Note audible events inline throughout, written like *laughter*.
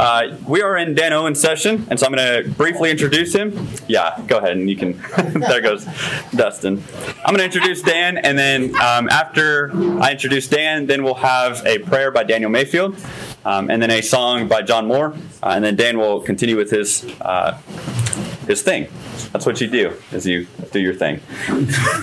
Uh, we are in Dan Owen's session, and so I'm going to briefly introduce him. Yeah, go ahead, and you can. *laughs* there goes Dustin. I'm going to introduce Dan, and then um, after I introduce Dan, then we'll have a prayer by Daniel Mayfield, um, and then a song by John Moore, uh, and then Dan will continue with his uh, his thing. That's what you do, is you do your thing.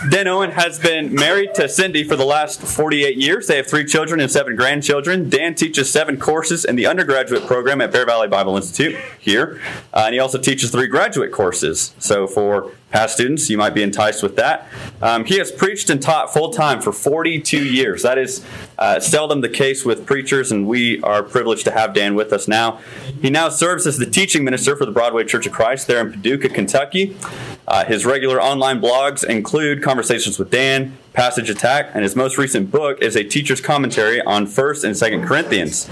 Dan Owen has been married to Cindy for the last 48 years. They have three children and seven grandchildren. Dan teaches seven courses in the undergraduate program at Bear Valley Bible Institute here, uh, and he also teaches three graduate courses. So for past students, you might be enticed with that. Um, he has preached and taught full time for 42 years. That is uh, seldom the case with preachers, and we are privileged to have Dan with us now. He now serves as the teaching minister for the Broadway Church of Christ there in Paducah, Kentucky. Uh, his regular online blogs include Conversations with Dan, Passage Attack, and his most recent book is a teacher's commentary on 1st and 2nd Corinthians.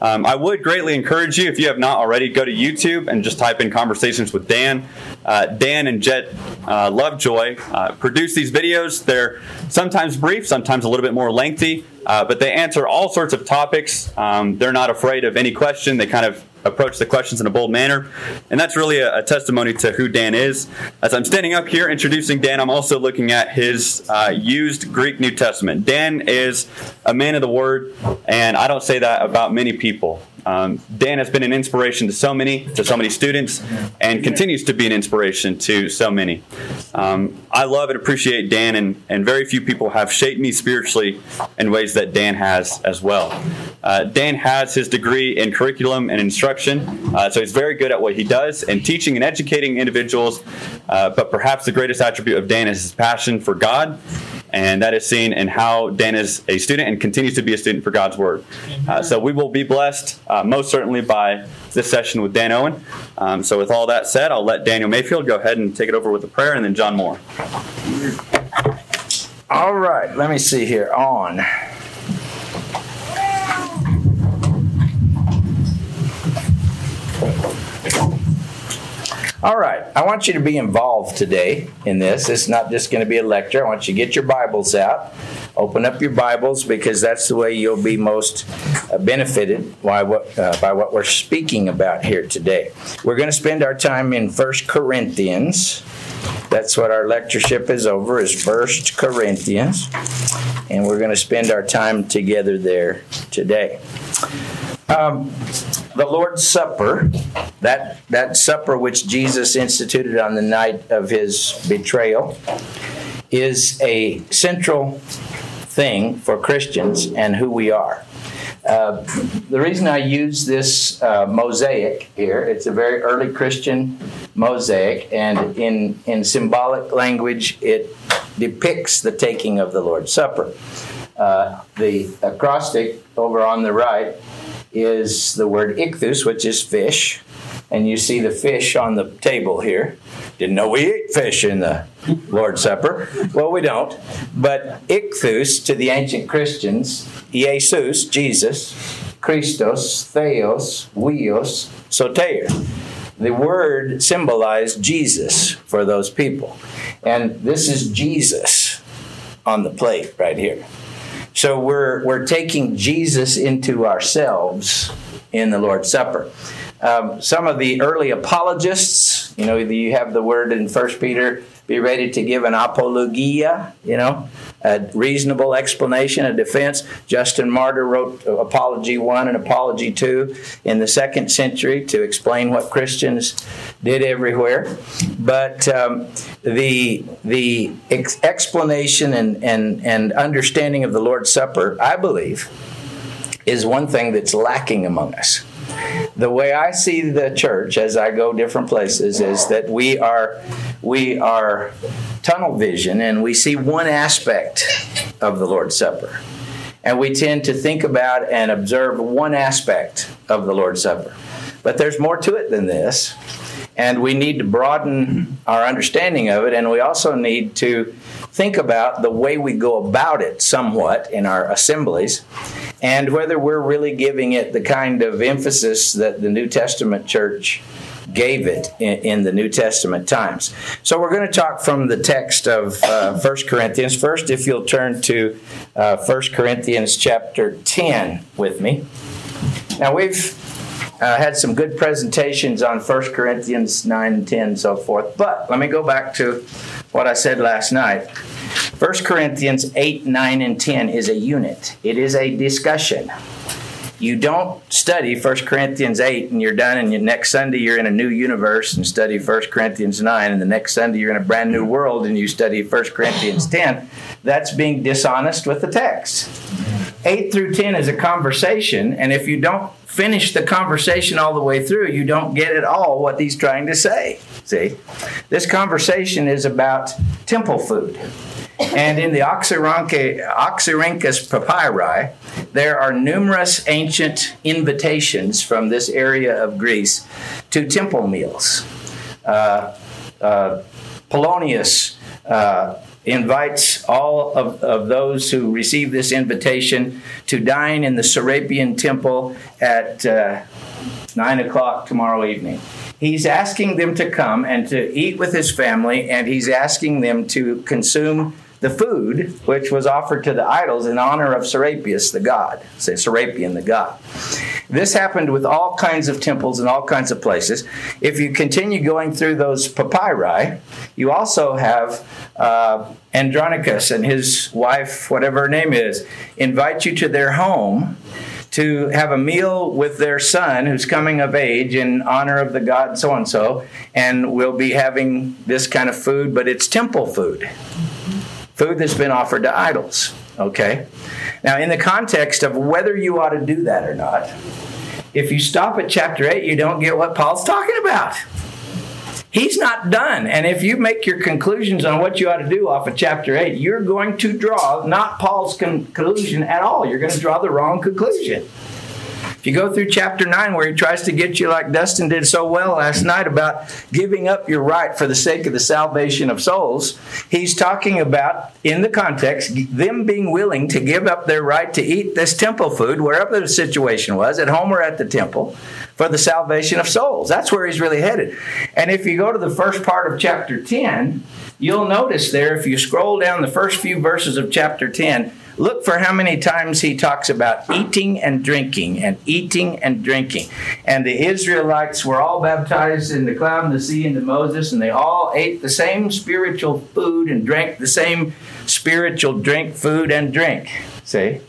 Um, I would greatly encourage you, if you have not already, go to YouTube and just type in Conversations with Dan. Uh, Dan and Jet uh, Lovejoy uh, produce these videos. They're sometimes brief, sometimes a little bit more lengthy, uh, but they answer all sorts of topics. Um, they're not afraid of any question. They kind of approach the questions in a bold manner. And that's really a, a, testimony to who Dan is. As I'm standing up here introducing Dan, I'm also looking at his uh, used Greek New Testament. Dan is a man of the word, and I don't say that about many people. Um, Dan has been an inspiration to so many, to so many students, and continues to be an inspiration to so many. Um, I love and appreciate Dan, and, and very few people have shaped me spiritually in ways that Dan has as well. Uh, Dan has his degree in curriculum and instruction, uh, so he's very good at what he does in teaching and educating individuals. Uh, but perhaps the greatest attribute of Dan is his passion for God and that is seen in how Dan is a student and continues to be a student for God's Word. Uh, so we will be blessed uh, most certainly by this session with Dan Owen. Um, so with all that said, I'll let Daniel Mayfield go ahead and take it over with a prayer, and then John Moore. All right, let me see here. On. All right, I want you to be involved today in this. It's not just going to be a lecture. I want you to get your Bibles out, open up your Bibles because that's the way you'll be most uh, benefited by what, uh, by what we're speaking about here today. We're going to spend our time in First Corinthians. That's what our lectureship is over is First Corinthians, and we're going to spend our time together there today. Um, the Lord's Supper, that, that supper which Jesus instituted on the night of his betrayal, is a central thing for Christians and who we are. Uh, the reason I use this uh, mosaic here, it's a very early Christian mosaic, and in, in symbolic language, it depicts the taking of the Lord's Supper. Uh, the acrostic over on the right is the word ichthus, which is fish. And you see the fish on the table here. Didn't know we ate fish in the Lord's Supper. Well, we don't. But ichthus to the ancient Christians, Jesus, Jesus, Christos, Theos, Huios, Soter. The word symbolized Jesus for those people. And this is Jesus on the plate right here. So we're, we're taking Jesus into ourselves in the Lord's Supper. Um, some of the early apologists, you know, you have the word in First Peter, be ready to give an apologia, you know, a reasonable explanation, a defense. Justin Martyr wrote Apology 1 and Apology 2 in the second century to explain what Christians did everywhere. But um, the, the ex- explanation and, and, and understanding of the Lord's Supper, I believe, is one thing that's lacking among us. The way I see the church as I go different places is that we are we are tunnel vision and we see one aspect of the Lord's Supper. And we tend to think about and observe one aspect of the Lord's Supper. But there's more to it than this. And we need to broaden our understanding of it, and we also need to think about the way we go about it somewhat in our assemblies and whether we're really giving it the kind of emphasis that the New Testament church gave it in, in, the New Testament times. So we're going to talk from the text of uh, 1 Corinthians. First, if you'll turn to uh, 1 Corinthians chapter 10 with me. Now, we've uh, had some good presentations on 1 Corinthians 9 and 10 and so forth. But let me go back to what I said last night. 1 Corinthians 8, 9, and 10 is a unit, it is a discussion. You don't study 1 Corinthians 8 and you're done, and next Sunday you're in a new universe and study 1 Corinthians 9, and the next Sunday you're in a brand new world and you study 1 Corinthians 10. That's being dishonest with the text. 8 through 10 is a conversation, and if you don't finish the conversation all the way through, you don't get at all what he's trying to say. See? This conversation is about temple food. And in the Oxyrhynchus papyri, there are numerous ancient invitations from this area of Greece to temple meals. Uh, uh, Polonius uh, invites all of, of those who receive this invitation to dine in the Serapion temple at uh, 9 o'clock tomorrow evening. He's asking them to come and to eat with his family, and he's asking them to consume the food which was offered to the idols in honor of Serapius, the god, say Serapion, the god. This happened with all kinds of temples and all kinds of places. If you continue going through those papyri, you also have uh, Andronicus and his wife, whatever her name is, invite you to their home to have a meal with their son who's coming of age in honor of the god so and so, and we'll be having this kind of food, but it's temple food food that's been offered to idols. Okay? Now, in the context of whether you ought to do that or not, if you stop at chapter 8, you don't get what Paul's talking about. He's not done. And if you make your conclusions on what you ought to do off of chapter 8, you're going to draw not Paul's conclusion at all. You're going to draw the wrong conclusion. If you go through chapter 9, where he tries to get you, like Dustin did so well last night, about giving up your right for the sake of the salvation of souls, he's talking about, in the context, them being willing to give up their right to eat this temple food, wherever the situation was, at home or at the temple, for the salvation of souls. That's where he's really headed. And if you go to the first part of chapter 10, you'll notice there, if you scroll down the first few verses of chapter 10, Look for how many times he talks about eating and drinking and eating and drinking. And the Israelites were all baptized in the cloud and the sea into Moses, and they all ate the same spiritual food and drank the same spiritual drink, food, and drink. See?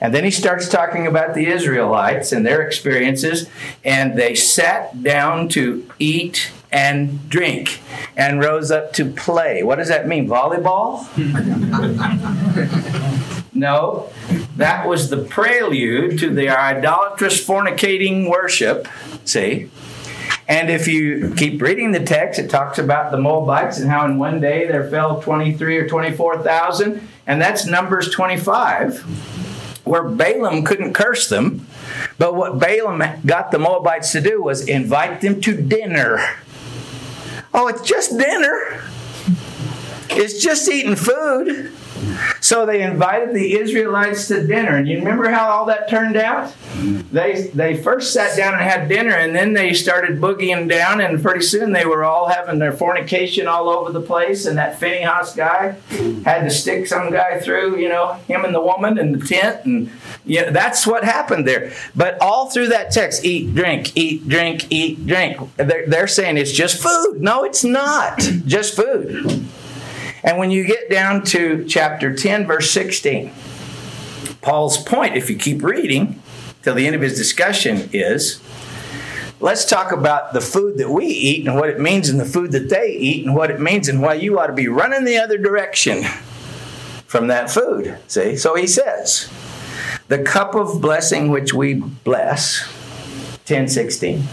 And then he starts talking about the Israelites and their experiences, and they sat down to eat and drink and rose up to play. What does that mean? Volleyball? *laughs* no, that was the prelude to the idolatrous fornicating worship. See? And if you keep reading the text, it talks about the Moabites and how in one day there fell 23 or 24,000. And that's Numbers 25, where Balaam couldn't curse them. But what Balaam got the Moabites to do was invite them to dinner. Oh, it's just dinner. It's just eating food. So they invited the Israelites to dinner. And you remember how all that turned out? They, they first sat down and had dinner, and then they started boogieing down, and pretty soon they were all having their fornication all over the place. And that Phinehas guy had to stick some guy through, you know, him and the woman in the tent. And yeah, that's what happened there. But all through that text, eat, drink, eat, drink, eat, drink. They're, they're saying it's just food. No, it's not just food. And when you get down to chapter 10, verse 16, Paul's point, if you keep reading till the end of his discussion, is let's talk about the food that we eat and what it means and the food that they eat and what it means and why you ought to be running the other direction from that food. See? So he says, the cup of blessing which we bless, 1016,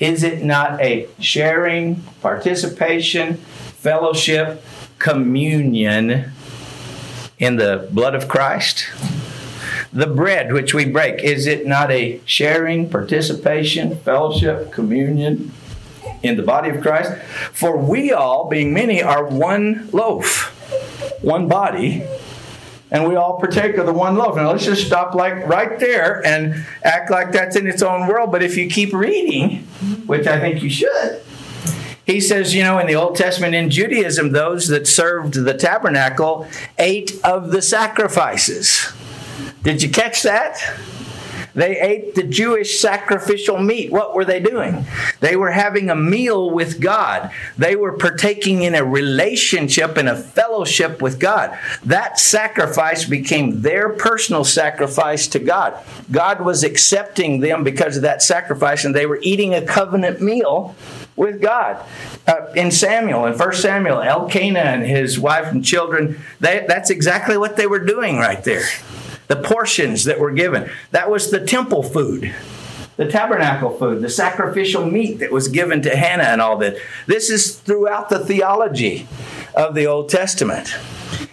is it not a sharing, participation, fellowship, communion in the blood of Christ? The bread which we break, is it not a sharing, participation, fellowship, communion in the body of Christ? For we all, being many, are one loaf, one body, and we all partake of the one loaf. Now let's just stop like right there and act like that's in its own world. But if you keep reading, which I think you should, he says, you know, in the Old Testament in Judaism, those that served the tabernacle ate of the sacrifices. Did you catch that? They ate the Jewish sacrificial meat. What were they doing? They were having a meal with God. They were partaking in a relationship and a fellowship with God. That sacrifice became their personal sacrifice to God. God was accepting them because of that sacrifice, and they were eating a covenant meal with God. Uh, in Samuel, in 1 Samuel, Elkanah and his wife and children, they, that's exactly what they were doing right there the portions that were given. That was the temple food, the tabernacle food, the sacrificial meat that was given to Hannah and all that. This is throughout the theology of the Old Testament.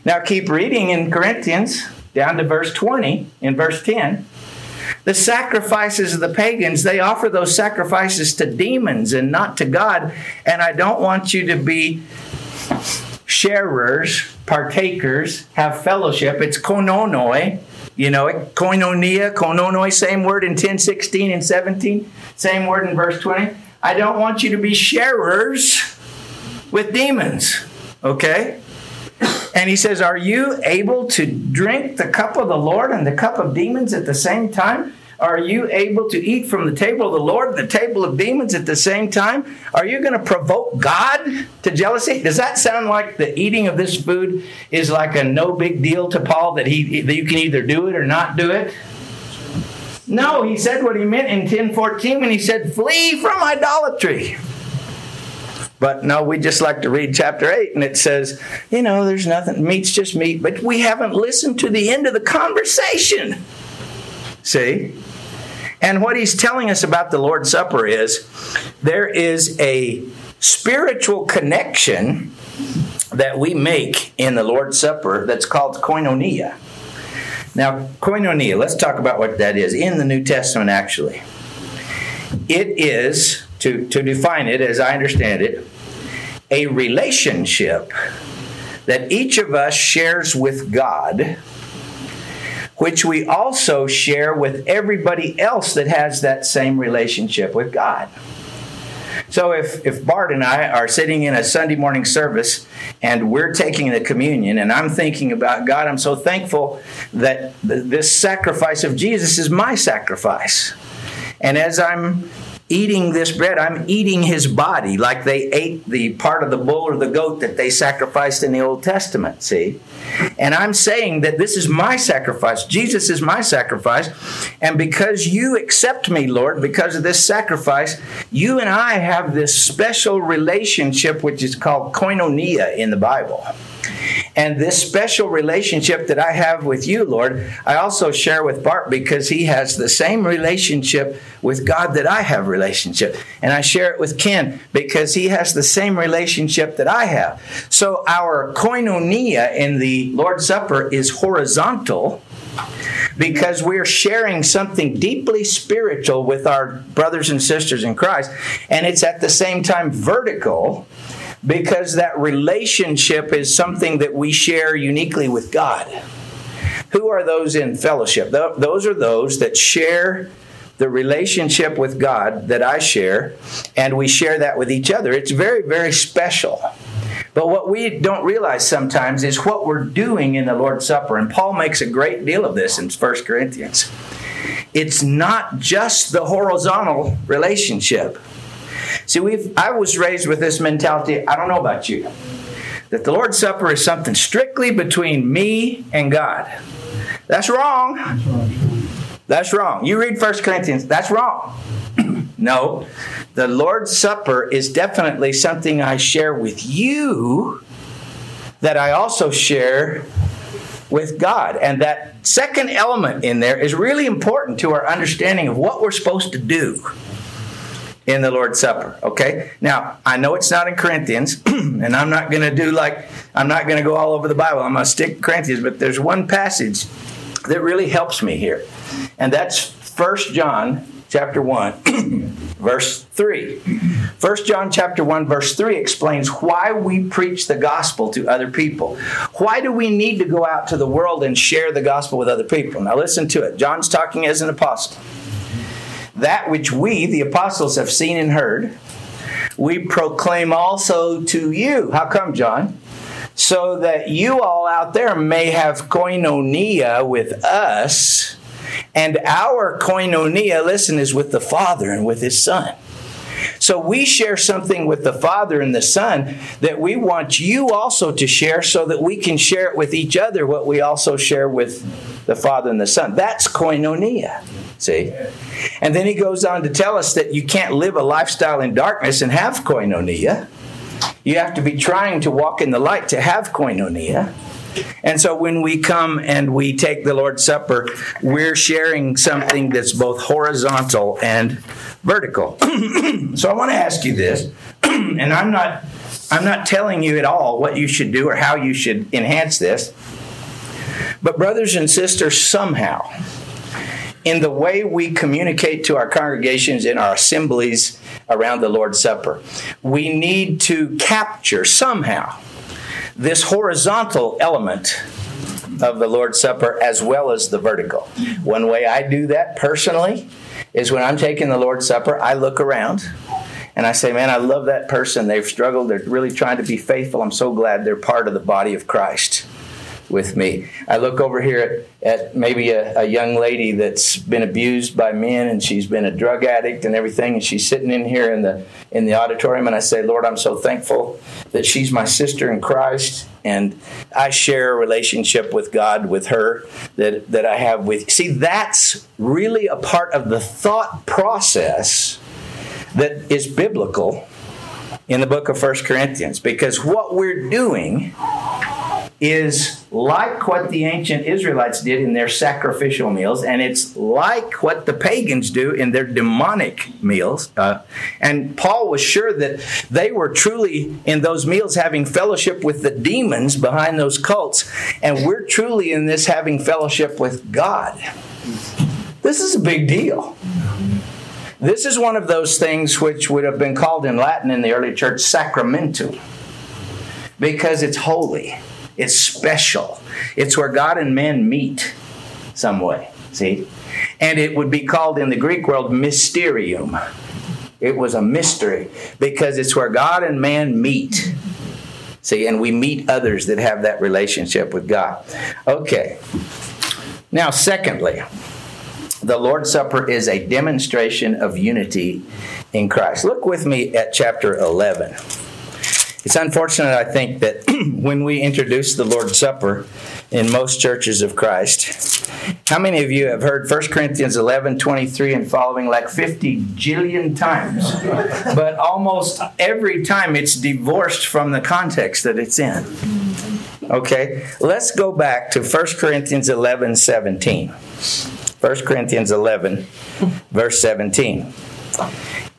Now keep reading in Corinthians down to verse 20, in verse 10 the sacrifices of the pagans, they offer those sacrifices to demons and not to God. And I don't want you to be sharers, partakers, have fellowship. It's koinonoi. You know koinonia, koinonoi, same word in 10, 16, and 17, same word in verse 20. I don't want you to be sharers with demons, okay? And he says, Are you able to drink the cup of the Lord and the cup of demons at the same time? Are you able to eat from the table of the Lord and the table of demons at the same time? Are you going to provoke God to jealousy? Does that sound like the eating of this food is like a no big deal to Paul that he that you can either do it or not do it? No, he said what he meant in 1014 when he said, flee from idolatry. But no, we just like to read chapter 8 and it says, you know, there's nothing, meat's just meat, but we haven't listened to the end of the conversation. See? And what he's telling us about the Lord's Supper is there is a spiritual connection that we make in the Lord's Supper that's called koinonia. Now, koinonia, let's talk about what that is in the New Testament actually. It is, to, to define it as I understand it, a relationship that each of us shares with God which we also share with everybody else that has that same relationship with God. So if, if Bart and I are sitting in a Sunday morning service and we're taking the communion and I'm thinking about God, I'm so thankful that th- this sacrifice of Jesus is my sacrifice. And as I'm eating this bread, I'm eating his body like they ate the part of the bull or the goat that they sacrificed in the Old Testament, see? And I'm saying that this is my sacrifice. Jesus is my sacrifice. And because you accept me, Lord, because of this sacrifice, you and I have this special relationship which is called koinonia in the Bible. And this special relationship that I have with you, Lord, I also share with Bart because he has the same relationship with God that I have relationship. And I share it with Ken because he has the same relationship that I have. So our koinonia in the Lord's Supper is horizontal because we're sharing something deeply spiritual with our brothers and sisters in Christ. And it's at the same time vertical because that relationship is something that we share uniquely with God. Who are those in fellowship? Those are those that share the relationship with God that I share, and we share that with each other. It's very, very special. But what we don't realize sometimes is what we're doing in the Lord's Supper. And Paul makes a great deal of this in 1 Corinthians. It's not just the horizontal relationship. See, we've I was raised with this mentality, I don't know about you, that the Lord's Supper is something strictly between me and God. That's wrong. That's wrong. You read 1 Corinthians, that's wrong. No, the Lord's Supper is definitely something I share with you that I also share with God. And that second element in there is really important to our understanding of what we're supposed to do in the Lord's Supper. Okay? Now, I know it's not in Corinthians, *clears throat* and I'm not going to do like, I'm not going to go all over the Bible. I'm going to stick Corinthians, but there's one passage that really helps me here. And that's 1 John chapter 1 *clears throat* verse 3 1 john chapter 1 verse 3 explains why we preach the gospel to other people. Why do we need to go out to the world and share the gospel with other people? Now listen to it. John's talking as an apostle. That which we, the apostles, have seen and heard, we proclaim also to you. How come, John? So that you all out there may have koinonia with us And our koinonia, listen, is with the Father and with His Son. So we share something with the Father and the Son that we want you also to share so that we can share it with each other what we also share with the Father and the Son. That's koinonia. See? And then he goes on to tell us that you can't live a lifestyle in darkness and have koinonia. You have to be trying to walk in the light to have koinonia. And so when we come and we take the Lord's Supper, we're sharing something that's both horizontal and vertical. *clears throat* so I want to ask you this, *clears throat* and I'm not I'm not telling you at all what you should do or how you should enhance this. But brothers and sisters, somehow in the way we communicate to our congregations in our assemblies around the Lord's Supper, we need to capture somehow this horizontal element of the Lord's Supper as well as the vertical. One way I do that personally is when I'm taking the Lord's Supper, I look around and I say, Man, I love that person. They've struggled. They're really trying to be faithful. I'm so glad they're part of the body of Christ with me. I look over here at, at maybe a, a, young lady that's been abused by men and she's been a drug addict and everything, and she's sitting in here in the in the auditorium, and I say, Lord, I'm so thankful that she's my sister in Christ, and I share a relationship with God with her that that I have with. See, that's really a part of the thought process that is biblical in the book of First Corinthians because what we're doing is like what the ancient Israelites did in their sacrificial meals, and it's like what the pagans do in their demonic meals. Uh, and Paul was sure that they were truly in those meals having fellowship with the demons behind those cults, and we're truly in this having fellowship with God. This is a big deal. This is one of those things which would have been called in Latin in the early church sacramentum because it's holy. It's special. It's where God and man meet some way. See? And it would be called in the Greek world mysterium. It was a mystery because it's where God and man meet. See, and we meet others that have that relationship with God. Okay. Now, secondly, the Lord's Supper is a demonstration of unity in Christ. Look with me at chapter 11. It's unfortunate, I think, that *clears throat* when we introduce the Lord's Supper in most churches of Christ, how many of you have heard 1 Corinthians 11 23 and following like 50 jillion times? But almost every time it's divorced from the context that it's in. Okay, let's go back to 1 Corinthians 11 17. 1 Corinthians 11, verse 17.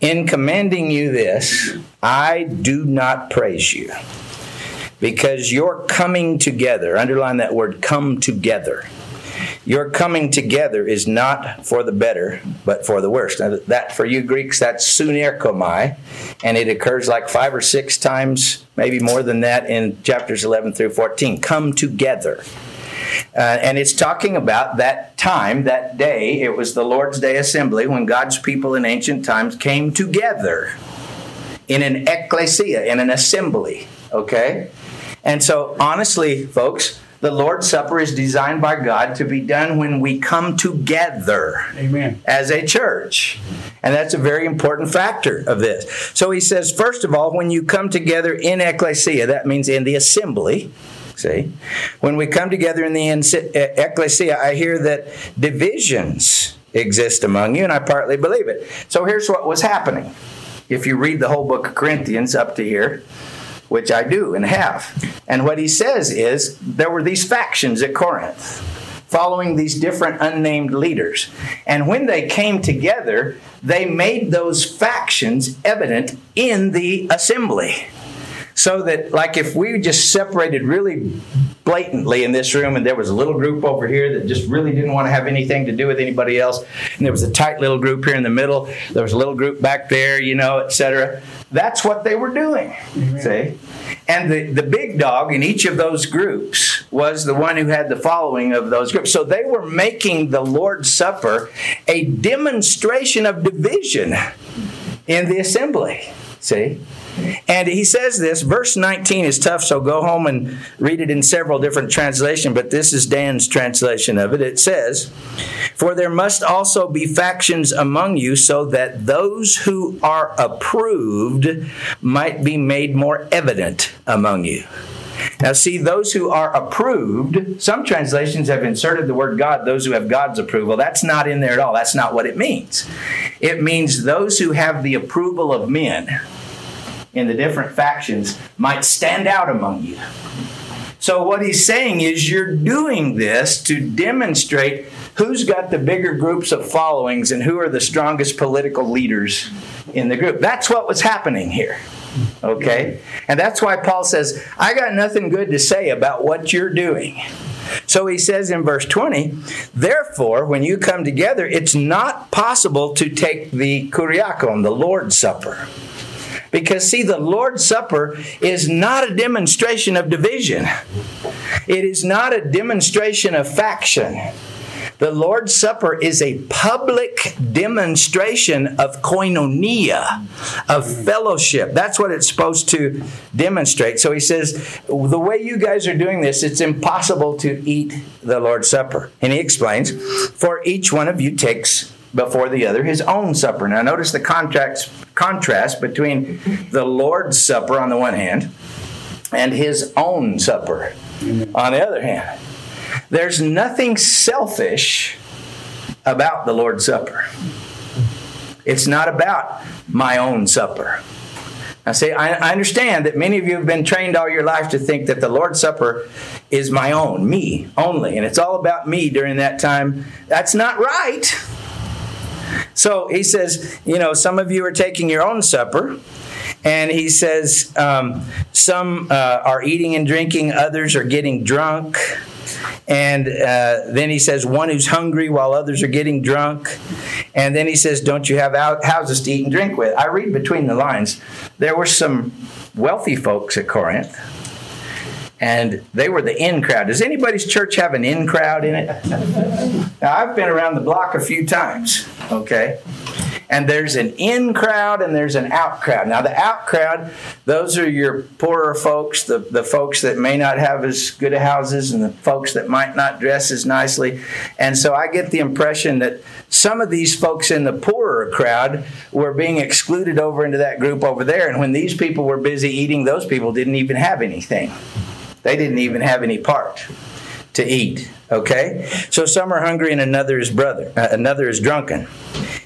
In commanding you this, I do not praise you because your coming together, underline that word, come together. Your coming together is not for the better, but for the worse. Now, that for you Greeks, that's sunerchomai, and it occurs like five or six times, maybe more than that, in chapters 11 through 14. Come together. Uh, and it's talking about that time, that day. It was the Lord's Day assembly when God's people in ancient times came together in an ecclesia, in an assembly. Okay? And so, honestly, folks, the Lord's Supper is designed by God to be done when we come together Amen. as a church. And that's a very important factor of this. So he says, first of all, when you come together in ecclesia, that means in the assembly, See? When we come together in the ecclesia, I hear that divisions exist among you, and I partly believe it. So here's what was happening. If you read the whole book of Corinthians up to here, which I do and have, and what he says is there were these factions at Corinth following these different unnamed leaders. And when they came together, they made those factions evident in the assembly so that like if we just separated really blatantly in this room and there was a little group over here that just really didn't want to have anything to do with anybody else and there was a tight little group here in the middle there was a little group back there you know etc that's what they were doing Amen. see and the, the big dog in each of those groups was the one who had the following of those groups so they were making the lord's supper a demonstration of division in the assembly. See? And he says this, verse 19 is tough, so go home and read it in several different translations, but this is Dan's translation of it. It says, For there must also be factions among you, so that those who are approved might be made more evident among you. Now, see, those who are approved, some translations have inserted the word God, those who have God's approval. That's not in there at all. That's not what it means. It means those who have the approval of men in the different factions might stand out among you. So, what he's saying is, you're doing this to demonstrate who's got the bigger groups of followings and who are the strongest political leaders in the group. That's what was happening here. Okay? And that's why Paul says, I got nothing good to say about what you're doing. So he says in verse 20, therefore, when you come together, it's not possible to take the kuriakon, the Lord's Supper. Because, see, the Lord's Supper is not a demonstration of division, it is not a demonstration of faction. The Lord's Supper is a public demonstration of koinonia, of fellowship. That's what it's supposed to demonstrate. So he says, the way you guys are doing this, it's impossible to eat the Lord's Supper. And he explains, for each one of you takes before the other his own supper. Now, notice the contrast, between the Lord's Supper on the one hand and his own supper on the other hand. There's nothing selfish about the Lord's Supper. It's not about my own supper. I say, I, understand that many of you have been trained all your life to think that the Lord's Supper is my own, me only, and it's all about me during that time. That's not right. So he says, you know, some of you are taking your own supper. And he says, um, some uh, are eating and drinking, others are getting drunk. And uh, then he says, one who's hungry while others are getting drunk. And then he says, don't you have houses to eat and drink with? I read between the lines. There were some wealthy folks at Corinth and they were the in crowd. Does anybody's church have an in crowd in it? now, I've been around the block a few times, okay? And there's an in crowd and there's an out crowd. Now, the out crowd, those are your poorer folks, the, the folks that may not have as good houses and the folks that might not dress as nicely. And so I get the impression that some of these folks in the poorer crowd were being excluded over into that group over there. And when these people were busy eating, those people didn't even have anything, they didn't even have any part to eat. Okay? So some are hungry and another is brother, uh, another is drunken.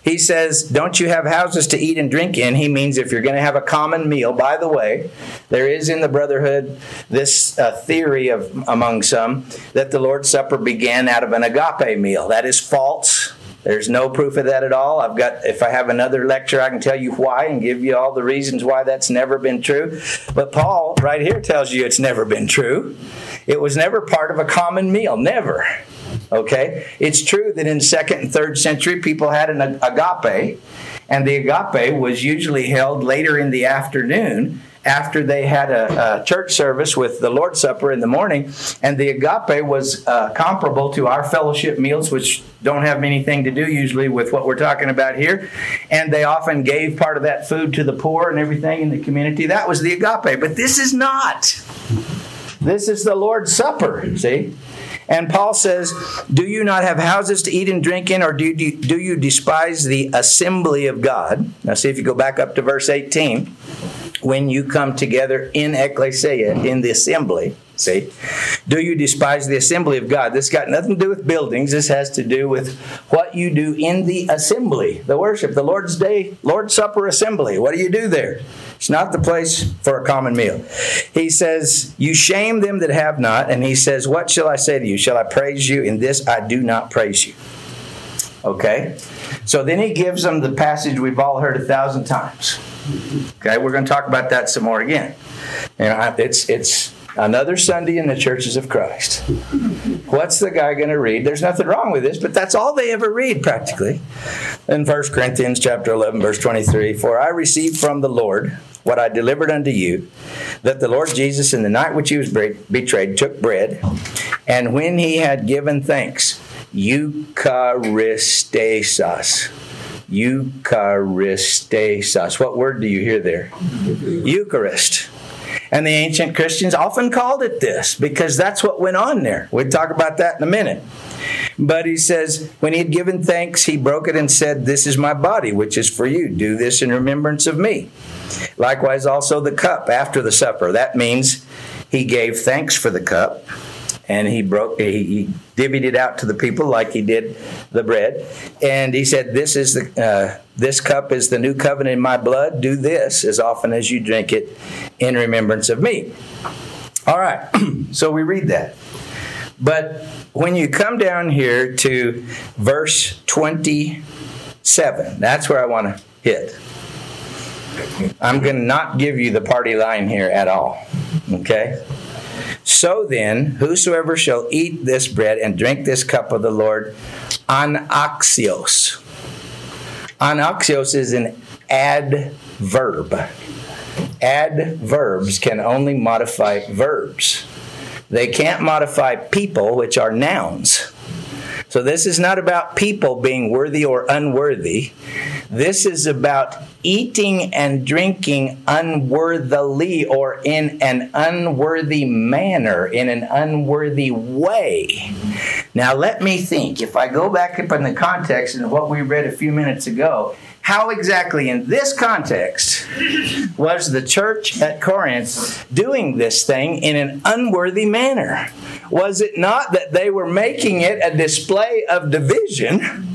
He says, Don't you have houses to eat and drink in? He means if you're going to have a common meal. By the way, there is in the Brotherhood this uh, theory of among some that the Lord's Supper began out of an agape meal. That is false. There's no proof of that at all. I've got, if I have another lecture, I can tell you why and give you all the reasons why that's never been true. But Paul, right here, tells you it's never been true. It was never part of a common meal. Never. Okay? It's true that in second and third century, people had an agape, and the agape was usually held later in the afternoon after they had a, a, church service with the Lord's Supper in the morning, and the agape was uh, comparable to our fellowship meals, which don't have anything to do usually with what we're talking about here. And they often gave part of that food to the poor and everything in the community. That was the agape, but this is not. This is the Lord's Supper, see? And Paul says, Do you not have houses to eat and drink in, or do you, do you despise the assembly of God? Now, see if you go back up to verse 18. When you come together in ecclesia, in the assembly, see, do you despise the assembly of God? This got nothing to do with buildings. This has to do with what you do in the assembly, the worship, the Lord's Day, Lord's Supper assembly. What do you do there? It's not the place for a common meal. He says, You shame them that have not. And he says, What shall I say to you? Shall I praise you? In this I do not praise you. Okay? So then he gives them the passage we've all heard a thousand times. Okay, we're going to talk about that some more again. And it's it's another Sunday in the churches of Christ. What's the guy going to read? There's nothing wrong with this, but that's all they ever read practically. In 1 Corinthians chapter 11 verse 23, for I received from the Lord what I delivered unto you, that the Lord Jesus, in the night which he was betrayed, took bread, and when he had given thanks, Eucharistes, Eucharistesos. What word do you hear there? Eucharist. And the ancient Christians often called it this because that's what went on there. We'll talk about that in a minute. But he says, when he had given thanks, he broke it and said, This is my body, which is for you. Do this in remembrance of me. Likewise, also the cup after the supper. That means he gave thanks for the cup and he broke he, divvied it out to the people like he did the bread. And he said this is the uh, this cup is the new covenant in my blood. Do this as often as you drink it in remembrance of me. All right *clears throat* so we read that. But when you come down here to verse 27 that's where i want to hit i'm going to not give you the party line here at all okay so then, whosoever shall eat this bread and drink this cup of the Lord, anaxios. Anaxios is an adverb. Adverbs can only modify verbs. They can't modify people, which are nouns. So this is not about people being worthy or unworthy. This is about eating and drinking unworthily or in an unworthy manner, in an unworthy way. Now, let me think. If I go back up in the context and what we read a few minutes ago, how exactly in this context was the church at Corinth doing this thing in an unworthy manner? Was it not that they were making it a display of division?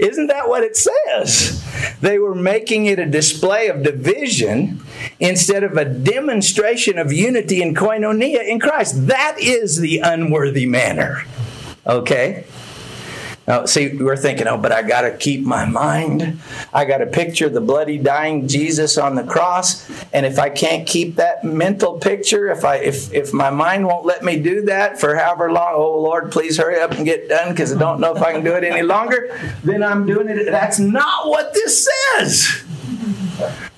Isn't that what it says? They were making it a display of division instead of a demonstration of unity and koinonia in Christ. That is the unworthy manner. Okay? Now, see, we're thinking, oh, but I got to keep my mind. I got to picture the bloody, dying Jesus on the cross. And if I can't keep that mental picture, if I if if my mind won't let me do that for however long, oh Lord, please hurry up and get done because I don't know if I can do it any longer. Then I'm doing it. That's not what this says.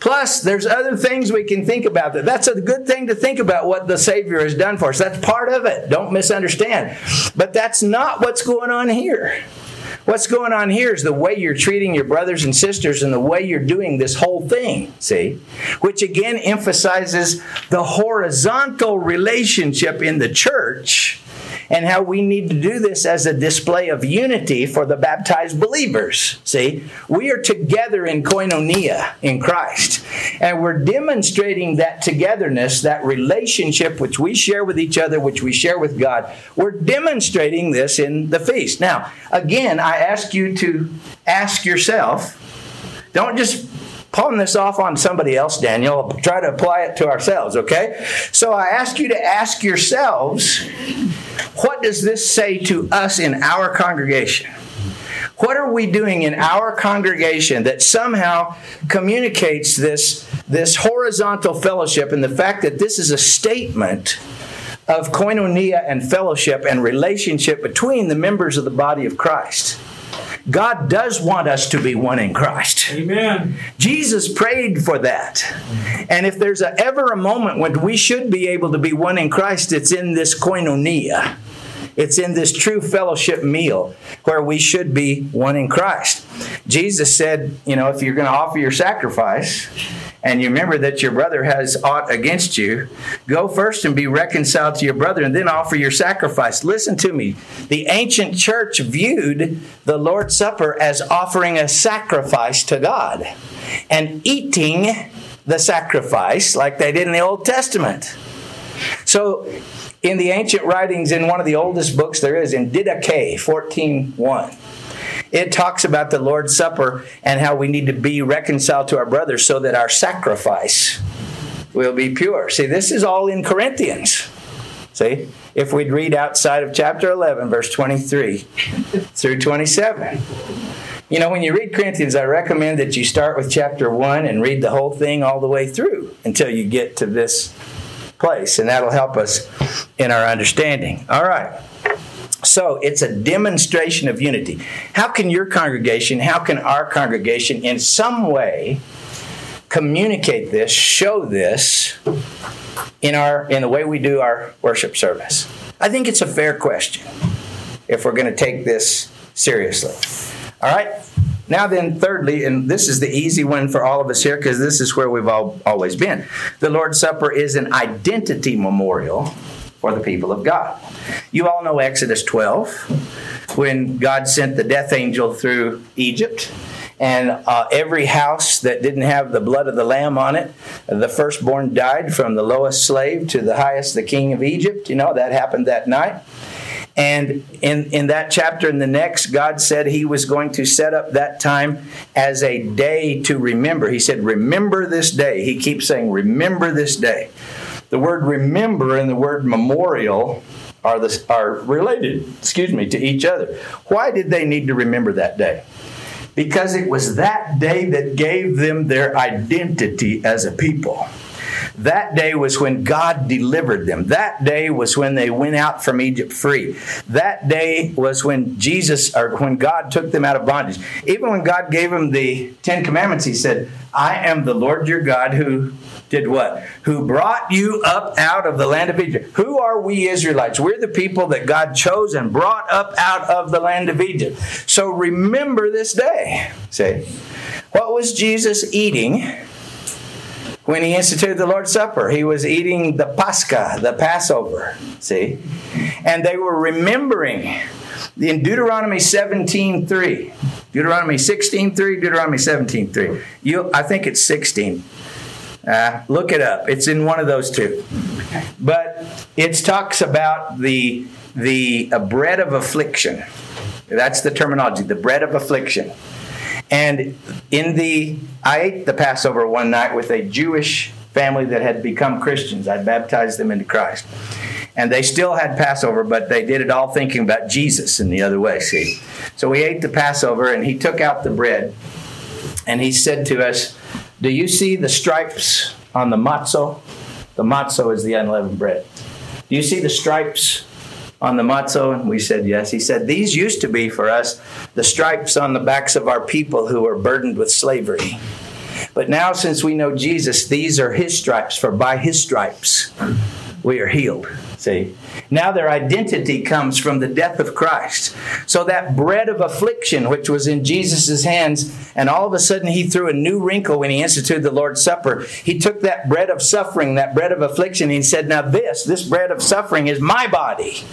Plus, there's other things we can think about. That that's a good thing to think about what the Savior has done for us. That's part of it. Don't misunderstand. But that's not what's going on here. What's going on here is the way you're treating your brothers and sisters and the way you're doing this whole thing, see? Which again emphasizes the horizontal relationship in the church and how we need to do this as a display of unity for the baptized believers. See, we are together in koinonia in Christ, and we're demonstrating that togetherness, that relationship which we share with each other, which we share with God. We're demonstrating this in the feast. Now, again, I ask you to ask yourself, don't just pawn this off on somebody else, Daniel. Try to apply it to ourselves, okay? So I ask you to ask yourselves what does this say to us in our congregation? What are we doing in our congregation that somehow communicates this, this horizontal fellowship and the fact that this is a statement of koinonia and fellowship and relationship between the members of the body of Christ? God does want us to be one in Christ. Amen. Jesus prayed for that. And if there's a, ever a moment when we should be able to be one in Christ, it's in this koinonia. It's in this true fellowship meal where we should be one in Christ. Jesus said, you know, if you're going to offer your sacrifice, and you remember that your brother has aught against you, go first and be reconciled to your brother and then offer your sacrifice. Listen to me. The ancient church viewed the Lord's Supper as offering a sacrifice to God and eating the sacrifice like they did in the Old Testament. So, in the ancient writings, in one of the oldest books there is, in Didache 14.1, it talks about the Lord's Supper and how we need to be reconciled to our brothers so that our sacrifice will be pure. See, this is all in Corinthians. See, if we'd read outside of chapter 11, verse 23 through 27. You know, when you read Corinthians, I recommend that you start with chapter 1 and read the whole thing all the way through until you get to this place, and that'll help us in our understanding. All right. So it's a demonstration of unity. How can your congregation, how can our congregation in some way communicate this, show this in our in the way we do our worship service? I think it's a fair question if we're going to take this seriously. All right? Now, then, thirdly, and this is the easy one for all of us here because this is where we've all, always been. The Lord's Supper is an identity memorial for the people of God. You all know Exodus 12 when God sent the death angel through Egypt and uh, every house that didn't have the blood of the lamb on it, the firstborn died from the lowest slave to the highest, the king of Egypt. You know, that happened that night. And in, in that chapter and the next, God said He was going to set up that time as a day to remember. He said, Remember this day. He keeps saying, Remember this day. The word remember and the word memorial are, the, are related, excuse me, to each other. Why did they need to remember that day? Because it was that day that gave them their identity as a people. That day was when God delivered them. That day was when they went out from Egypt free. That day was when Jesus, or when God took them out of bondage. Even when God gave them the Ten Commandments, He said, I am the Lord your God who did what? Who brought you up out of the land of Egypt. Who are we Israelites? We're the people that God chose and brought up out of the land of Egypt. So remember this day. Say, what was Jesus eating? when he instituted the Lord's Supper. He was eating the Pascha, the Passover. See? And they were remembering in Deuteronomy 17:3. Deuteronomy 16:3, Deuteronomy 17:3. You I think it's 16. Uh, look it up. It's in one of those two. But it talks about the the bread of affliction. That's the terminology, the bread of affliction. And in the, I ate the Passover one night with a Jewish family that had become Christians. I baptized them into Christ. And they still had Passover, but they did it all thinking about Jesus in the other way, see? So we ate the Passover, and he took out the bread, and he said to us, Do you see the stripes on the matzo? The matzo is the unleavened bread. Do you see the stripes on the matzo? And we said, Yes. He said, These used to be for us the stripes on the backs of our people who were burdened with slavery. But now, since we know Jesus, these are his stripes, for by his stripes we are healed. See? Now their identity comes from the death of Christ. So that bread of affliction, which was in Jesus' hands, and all of a sudden he threw a new wrinkle when he instituted the Lord's Supper. He took that bread of suffering, that bread of affliction, and he said, Now this, this bread of suffering is my body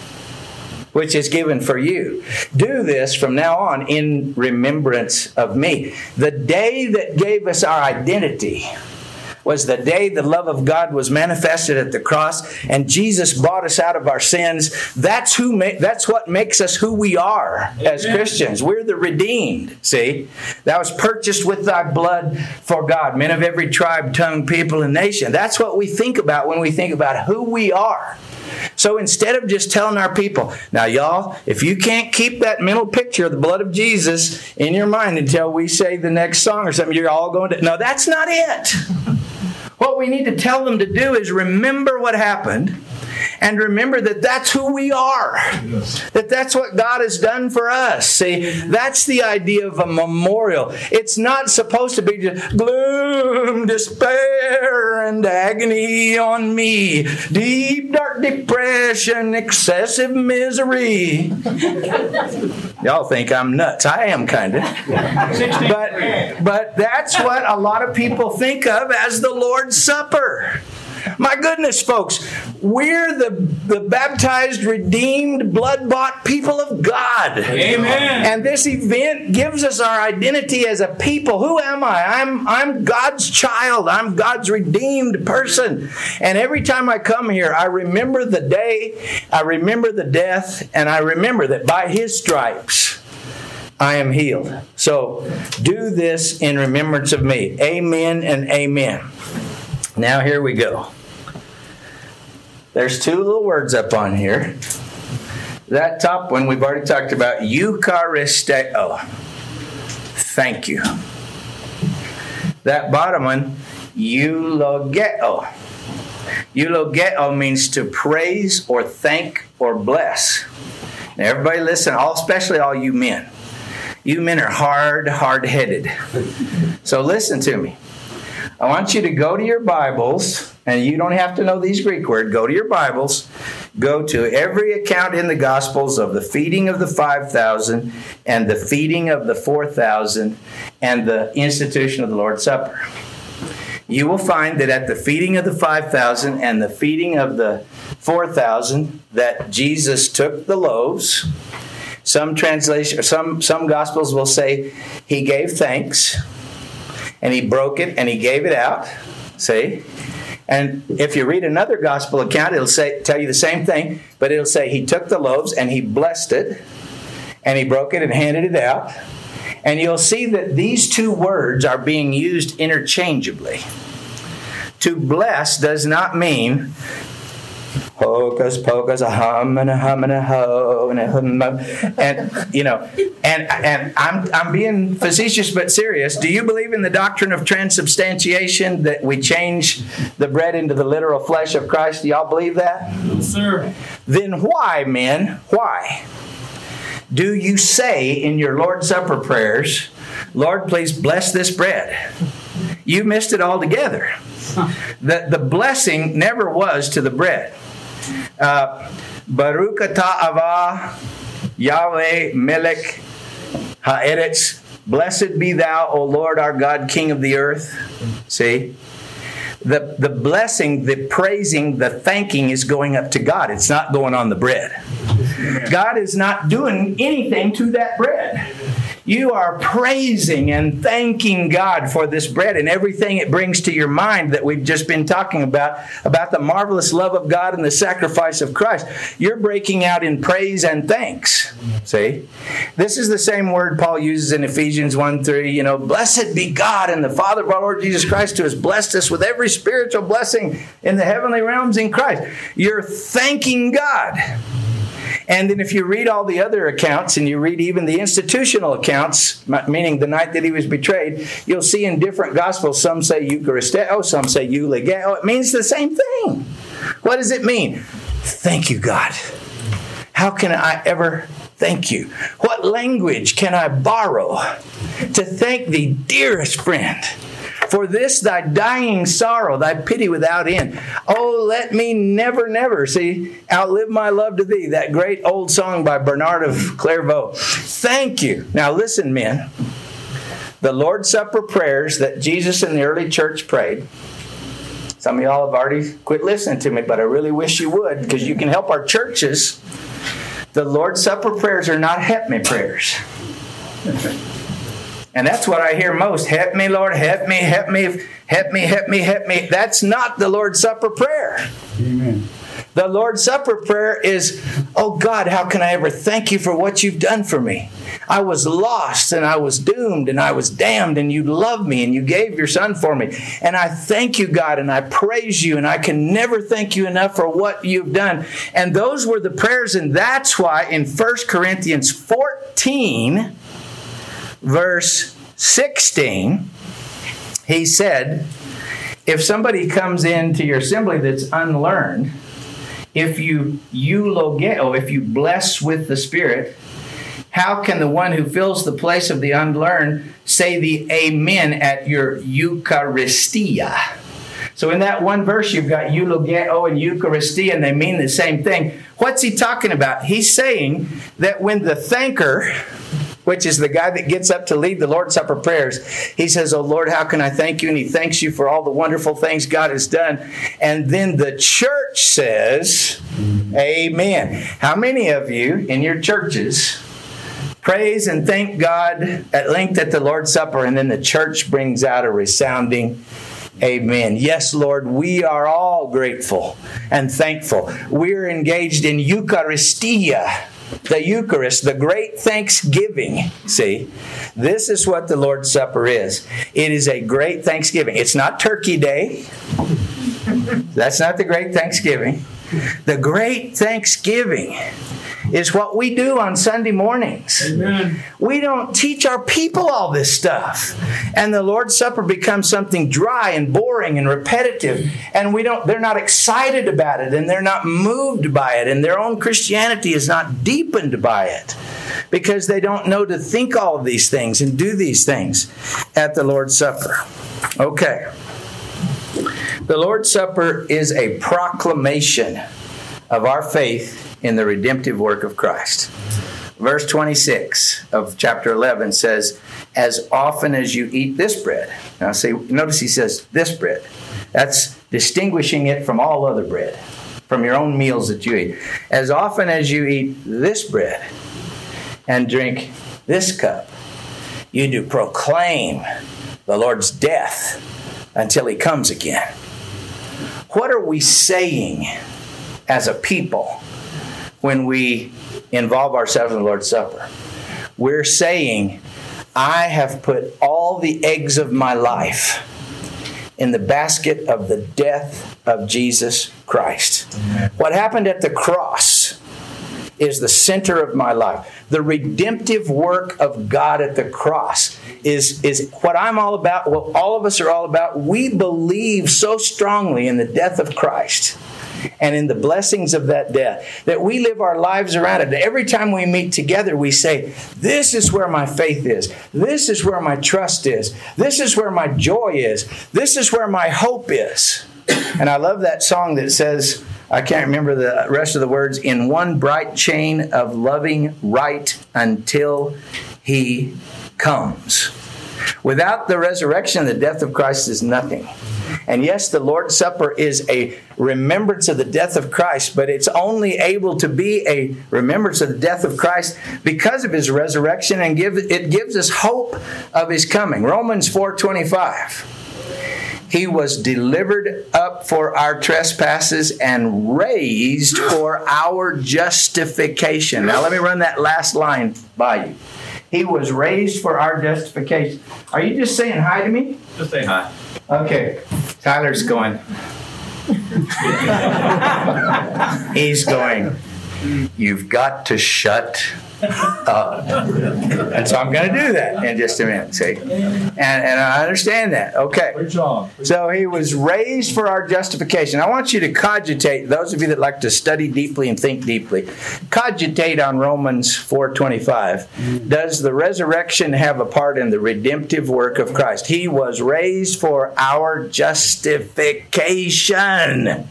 which is given for you. Do this from now on in remembrance of me. The day that gave us our identity was the day the love of God was manifested at the cross and Jesus bought us out of our sins. That's who ma- that's what makes us who we are as Christians. We're the redeemed, see? That was purchased with thy blood for God, men of every tribe, tongue, people and nation. That's what we think about when we think about who we are. So instead of just telling our people, now, y'all, if you can't keep that mental picture of the blood of Jesus in your mind until we say the next song or something, you're all going to. No, that's not it. What we need to tell them to do is remember what happened and remember that that's who we are. Yes. That that's what God has done for us. See, that's the idea of a memorial. It's not supposed to be just gloom, despair, and agony on me, deep dark depression, excessive misery. Y'all think I'm nuts. I am kind of. But, but that's what a lot of people think of as the Lord's Supper. My goodness, folks, we're the, the baptized, redeemed, blood bought people of God. Amen. And this event gives us our identity as a people. Who am I? I'm, I'm God's child, I'm God's redeemed person. And every time I come here, I remember the day, I remember the death, and I remember that by His stripes, I am healed. So do this in remembrance of me. Amen and amen. Now, here we go. There's two little words up on here. That top one we've already talked about, Eucharisteo. Thank you. That bottom one, eulogeo. Eulogeo means to praise or thank or bless. Now, everybody listen, all, especially all you men. You men are hard, hard headed. So listen to me. I want you to go to your Bibles, and you don't have to know these Greek words. Go to your Bibles go to every account in the Gospels of the feeding of the 5,000 and the feeding of the 4,000 and the institution of the Lord's Supper. You will find that at the feeding of the 5,000 and the feeding of the 4,000 that Jesus took the loaves. Some translation some some gospels will say he gave thanks and he broke it and he gave it out. See? And if you read another gospel account, it'll say tell you the same thing, but it'll say he took the loaves and he blessed it and he broke it and handed it out. And you'll see that these two words are being used interchangeably. To bless does not mean hocus pocus, a hum and a hum and a ho and a hum, and you know, and and I'm I'm being facetious but serious. Do you believe in the doctrine of transubstantiation that we change the bread into the literal flesh of Christ? Do y'all believe that? Yes, sir. Then why, men? Why? Do you say in your Lord's Supper prayers, Lord, please bless this bread? You missed it altogether. The, the blessing never was to the bread. Uh, Baruch atah Yahweh Melech Haaretz. Blessed be thou, O Lord our God, King of the earth. See? The, the blessing, the praising, the thanking is going up to God. It's not going on the bread. God is not doing anything to that bread. You are praising and thanking God for this bread and everything it brings to your mind that we've just been talking about, about the marvelous love of God and the sacrifice of Christ. You're breaking out in praise and thanks. See? This is the same word Paul uses in Ephesians 1 3. You know, blessed be God and the Father of our Lord Jesus Christ who has blessed us with every spiritual blessing in the heavenly realms in Christ. You're thanking God. And then if you read all the other accounts and you read even the institutional accounts, meaning the night that he was betrayed, you'll see in different gospels, some say Eucharisteo, oh, some say Eulogeo. Oh, it means the same thing. What does it mean? Thank you, God. How can I ever thank you? What language can I borrow to thank thee, dearest friend? For this thy dying sorrow, thy pity without end. Oh, let me never, never see outlive my love to thee. That great old song by Bernard of Clairvaux. Thank you. Now listen, men. The Lord's Supper prayers that Jesus and the early church prayed. Some of y'all have already quit listening to me, but I really wish you would because you can help our churches. The Lord's Supper prayers are not help me prayers. *laughs* And that's what I hear most. Help me, Lord, help me, help me, help me, help me, help me. That's not the Lord's Supper prayer. Amen. The Lord's Supper prayer is, Oh God, how can I ever thank you for what you've done for me? I was lost and I was doomed and I was damned, and you loved me and you gave your son for me. And I thank you, God, and I praise you, and I can never thank you enough for what you've done. And those were the prayers, and that's why in 1 Corinthians 14, verse 16, he said, If somebody comes into your assembly that's unlearned, if you eulogeo, if you bless with the Spirit, how can the one who fills the place of the unlearned say the amen at your Eucharistia? So in that one verse, you've got eulogeo and Eucharistia, and they mean the same thing. What's he talking about? He's saying that when the thanker which is the guy that gets up to lead the Lord's Supper prayers. He says, Oh Lord, how can I thank you? And he thanks you for all the wonderful things God has done. And then the church says, Amen. How many of you in your churches praise and thank God at length at the Lord's Supper, and then the church brings out a resounding Amen. Yes, Lord, we are all grateful and thankful. We're engaged in Eucharistia the Eucharist, the great thanksgiving. See, this is what the Lord's Supper is. It is a great thanksgiving. It's not Turkey Day. That's not the great thanksgiving. The great thanksgiving is what we do on Sunday mornings. Amen. We don't teach our people all this stuff. And the Lord's Supper becomes something dry and boring and repetitive. And we don't they're not excited about it and they're not moved by it and their own Christianity is not deepened by it because they don't know to think all of these things and do these things at the Lord's Supper. Okay. The Lord's Supper is a proclamation of our faith in the redemptive work of Christ. Verse 26 of chapter 11 says, As often as you eat this bread. Now, see, notice he says this bread. That's distinguishing it from all other bread, from your own meals that you eat. As often as you eat this bread and drink this cup, you do proclaim the Lord's death until he comes again. What are we saying as a people when we involve ourselves in the Lord's Supper? We're saying, I have put all the eggs of my life in the basket of the death of Jesus Christ. What happened at the cross is the center of my life. The redemptive work of God at the cross is, is what I'm all about, what all of us are all about. We believe so strongly in the death of Christ and in the blessings of that death that we live our lives around it. Every time we meet together, we say, This is where my faith is. This is where my trust is. This is where my joy is. This is where my hope is. And I love that song that says, I can't remember the rest of the words, in one bright chain of loving rite until he comes. Without the resurrection, the death of Christ is nothing. And yes, the Lord's Supper is a remembrance of the death of Christ, but it's only able to be a remembrance of the death of Christ because of his resurrection and give, it gives us hope of his coming. Romans 4:25. He was delivered up for our trespasses and raised for our justification. Now let me run that last line by you. He was raised for our justification. Are you just saying hi to me? Just say hi. Okay. Tyler's going. *laughs* He's going. You've got to shut up. And so I'm going to do that in just a minute, see? And, and I understand that. Okay. So he was raised for our justification. I want you to cogitate, those of you that like to study deeply and think deeply, cogitate on Romans 4.25. Does the resurrection have a part in the redemptive work of Christ? He was raised for our justification.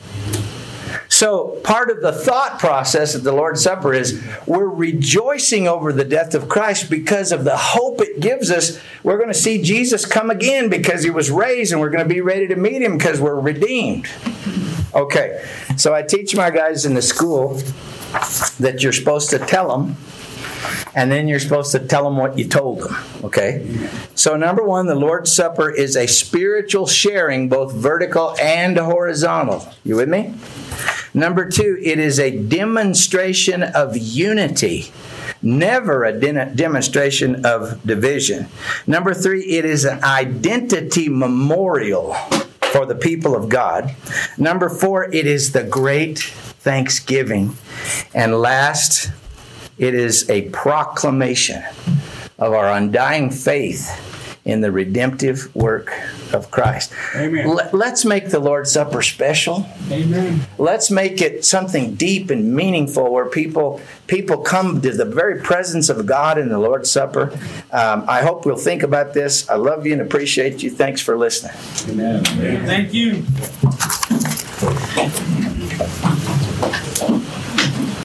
So, part of the thought process of the Lord's Supper is we're rejoicing over the death of Christ because of the hope it gives us. We're going to see Jesus come again because he was raised, and we're going to be ready to meet him because we're redeemed. Okay, so I teach my guys in the school that you're supposed to tell them and then you're supposed to tell them what you told them. Okay? So, number one, the Lord's Supper is a spiritual sharing, both vertical and horizontal. You with me? Number two, it is a demonstration of unity, never a de- demonstration of division. Number three, it is an identity memorial for the people of God. Number four, it is the great thanksgiving. And last, it is a proclamation of our undying faith in the redemptive work of Christ. Amen. Let's make the Lord's Supper special. Amen. Let's make it something deep and meaningful where people people come to the very presence of God in the Lord's Supper. Um, I hope we'll think about this. I love you and appreciate you. Thanks for listening. Amen. Thank you.